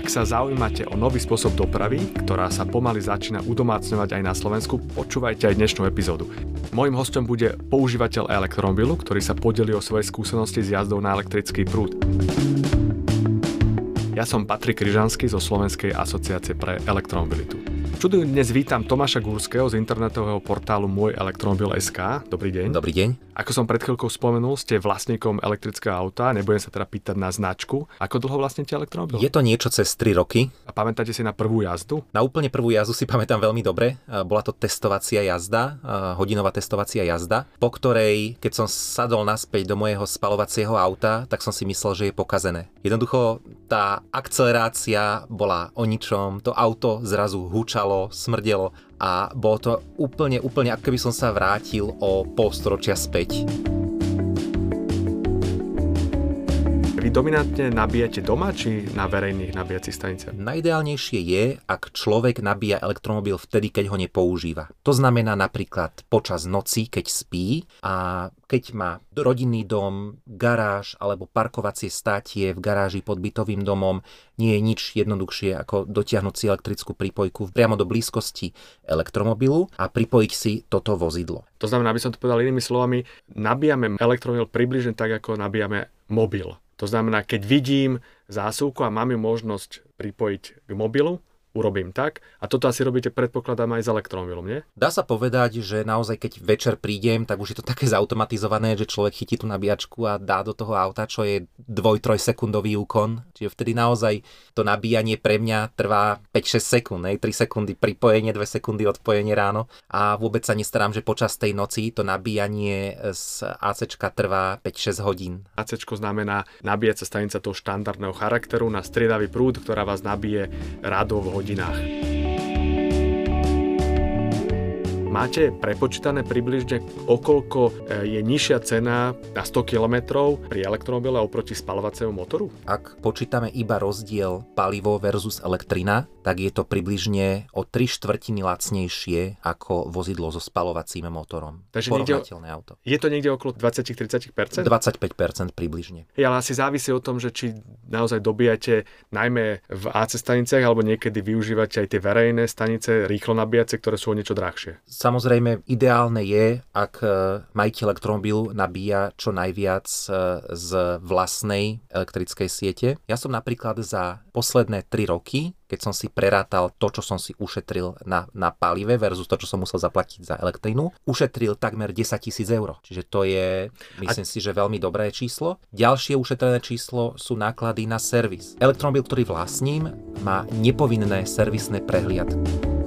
Ak sa zaujímate o nový spôsob dopravy, ktorá sa pomaly začína udomácňovať aj na Slovensku, počúvajte aj dnešnú epizódu. Mojím hostom bude používateľ elektromobilu, ktorý sa podelí o svoje skúsenosti s jazdou na elektrický prúd. Ja som Patrik Kryžanský zo Slovenskej asociácie pre elektromobilitu. Čudujú dnes vítam Tomáša Gúrskeho z internetového portálu Môj elektromobil.sk. Dobrý deň. Dobrý deň. Ako som pred chvíľkou spomenul, ste vlastníkom elektrického auta, nebudem sa teda pýtať na značku. Ako dlho vlastníte elektromobil? Je to niečo cez 3 roky. A pamätáte si na prvú jazdu? Na úplne prvú jazdu si pamätám veľmi dobre. Bola to testovacia jazda, hodinová testovacia jazda, po ktorej, keď som sadol naspäť do mojeho spalovacieho auta, tak som si myslel, že je pokazené. Jednoducho tá akcelerácia bola o ničom, to auto zrazu hučalo, smrdelo a bolo to úplne, úplne ako keby som sa vrátil o polstoročia späť. Vy dominantne nabíjate doma či na verejných nabíjacích staniciach? Najideálnejšie je, ak človek nabíja elektromobil vtedy, keď ho nepoužíva. To znamená napríklad počas noci, keď spí a keď má rodinný dom, garáž alebo parkovacie státie v garáži pod bytovým domom, nie je nič jednoduchšie ako dotiahnuť si elektrickú prípojku priamo do blízkosti elektromobilu a pripojiť si toto vozidlo. To znamená, aby som to povedal inými slovami, nabíjame elektromobil približne tak, ako nabíjame mobil. To znamená, keď vidím zásuvku a mám ju možnosť pripojiť k mobilu, urobím tak. A toto asi robíte, predpokladám, aj s elektromobilom, nie? Dá sa povedať, že naozaj keď večer prídem, tak už je to také zautomatizované, že človek chytí tú nabíjačku a dá do toho auta, čo je 2-3 sekundový úkon. Čiže vtedy naozaj to nabíjanie pre mňa trvá 5-6 sekúnd, ne? 3 sekundy pripojenie, 2 sekundy odpojenie ráno a vôbec sa nestarám, že počas tej noci to nabíjanie z AC trvá 5-6 hodín. AC znamená nabíjacia stanica toho štandardného charakteru na striedavý prúd, ktorá vás nabije und nach. Máte prepočítané približne, okolko e, je nižšia cena na 100 km pri elektromobile oproti spalovaciemu motoru? Ak počítame iba rozdiel palivo versus elektrina, tak je to približne o 3 štvrtiny lacnejšie ako vozidlo so spalovacím motorom. Takže niekde- Porovnateľné auto. Je to niekde okolo 20-30%? 25% približne. Je, ale asi závisí o tom, že či naozaj dobíjate najmä v AC staniciach alebo niekedy využívate aj tie verejné stanice rýchlo nabíjace, ktoré sú o niečo drahšie. Samozrejme, ideálne je, ak e, majiteľ elektromobilu nabíja čo najviac e, z vlastnej elektrickej siete. Ja som napríklad za posledné 3 roky, keď som si prerátal to, čo som si ušetril na, na palive versus to, čo som musel zaplatiť za elektrínu, ušetril takmer 10 tisíc eur. Čiže to je, myslím si, že veľmi dobré číslo. Ďalšie ušetrené číslo sú náklady na servis. Elektromobil, ktorý vlastním, má nepovinné servisné prehliadky.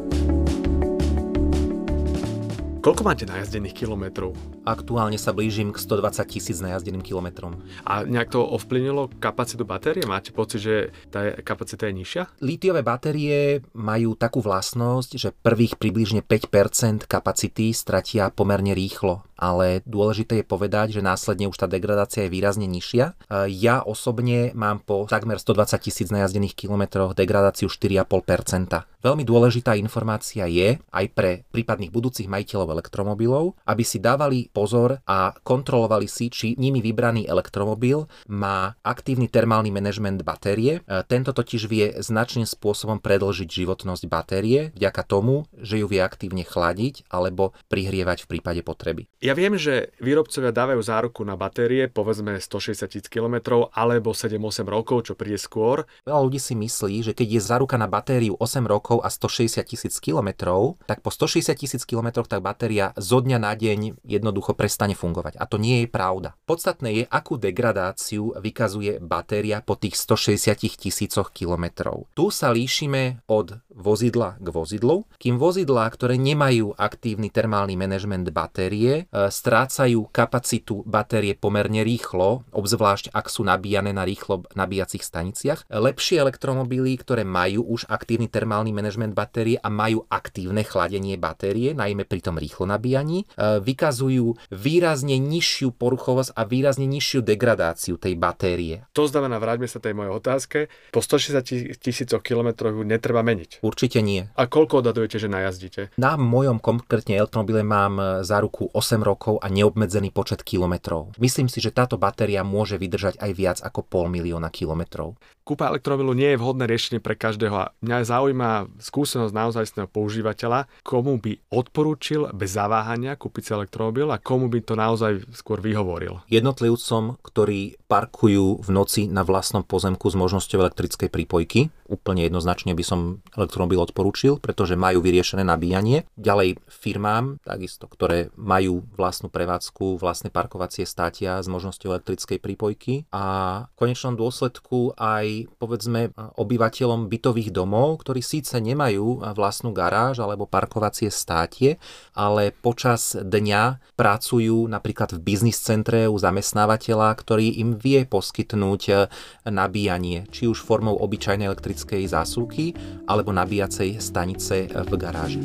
Koľko máte najazdených kilometrov? Aktuálne sa blížim k 120 tisíc najazdeným kilometrom. A nejak to ovplyvnilo kapacitu batérie? Máte pocit, že tá kapacita je nižšia? Lítiové batérie majú takú vlastnosť, že prvých približne 5% kapacity stratia pomerne rýchlo, ale dôležité je povedať, že následne už tá degradácia je výrazne nižšia. E, Ja osobne mám po takmer 120 tisíc najazdených kilometroch degradáciu 4,5%. Veľmi dôležitá informácia je aj pre prípadných budúcich majiteľov elektromobilov, aby si dávali pozor a kontrolovali si, či nimi vybraný elektromobil má aktívny termálny manažment batérie. E, Tento totiž vie značným spôsobom predlžiť životnosť batérie vďaka tomu, že ju vie aktívne chladiť alebo prihrievať v prípade potreby. Ja viem, že výrobcovia dávajú záruku na batérie, povedzme 160 tisíc km alebo 7-8 rokov, čo príde skôr. Veľa ľudí si myslí, že keď je záruka na batériu 8 rokov a 160 tisíc kilometrov, tak po 160 tisíc kilometroch tá batéria zo dňa na deň jednoducho prestane fungovať. A to nie je pravda. Podstatné je, akú degradáciu vykazuje batéria po tých 160 tisícoch kilometrov. Tu sa líšime od vozidla k vozidlu, kým vozidlá, ktoré nemajú aktívny termálny manažment batérie, strácajú kapacitu batérie pomerne rýchlo, obzvlášť ak sú nabíjane na rýchlo nabíjacích staniciach. Lepšie elektromobily, ktoré majú už aktívny termálny manažment batérie a majú aktívne chladenie batérie, najmä pri tom rýchlo nabíjaní, e, vykazujú výrazne nižšiu poruchovosť a výrazne nižšiu degradáciu tej batérie. To znamená, vráťme sa tej mojej otázke, po 160 tisícoch kilometroch netreba meniť. Určite nie. A koľko odhadujete, že najazdíte? Na mojom konkrétne elektromobile mám za ruku 8 rokov a neobmedzený počet kilometrov. Myslím si, že táto batéria môže vydržať aj viac ako pol milióna kilometrov. Kúpa elektromobilu nie je vhodné riešenie pre každého a mňa zaujíma skúsenosť naozajstného používateľa, komu by odporúčil bez zaváhania kúpiť si elektromobil a komu by to naozaj skôr vyhovoril. Jednotlivcom, ktorí parkujú v noci na vlastnom pozemku s možnosťou elektrickej prípojky, úplne jednoznačne by som elektromobil odporúčil, pretože majú vyriešené nabíjanie. Ďalej firmám, takisto, ktoré majú vlastnú prevádzku, vlastné parkovacie státia s možnosťou elektrickej prípojky a v konečnom dôsledku aj povedzme obyvateľom bytových domov, ktorí síce nemajú vlastnú garáž alebo parkovacie státie, ale počas dňa pracujú napríklad v biznis centre u zamestnávateľa, ktorý im vie poskytnúť nabíjanie, či už formou obyčajnej elektrickej zásuvky alebo nabíjacej stanice v garáži.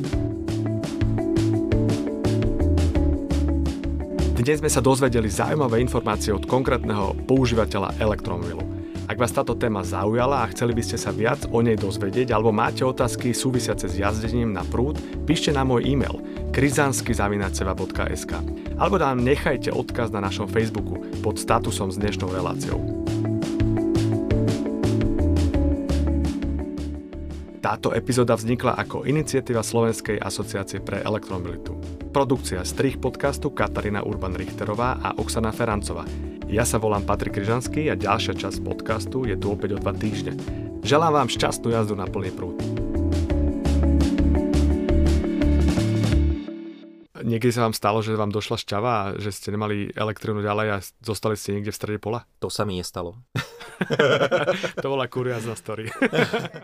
Dnes sme sa dozvedeli zaujímavé informácie od konkrétneho používateľa elektromobilu. Ak vás táto téma zaujala a chceli by ste sa viac o nej dozvedieť alebo máte otázky súvisiace s jazdením na prúd, píšte na môj e-mail krizansky.sk alebo nám nechajte odkaz na našom Facebooku pod statusom s dnešnou reláciou. Táto epizóda vznikla ako iniciatíva Slovenskej asociácie pre elektromobilitu. Produkcia strich podcastu Katarína Urban-Richterová a Oksana Ferancová. Ja sa volám Patrik Kryžanský a ďalšia časť podcastu je tu opäť o dva týždne. Želám vám šťastnú jazdu na plný prúd. Niekedy sa vám stalo, že vám došla šťava a že ste nemali elektrínu ďalej a zostali ste niekde v strede pola? To sa mi nestalo. to bola kuriázna story.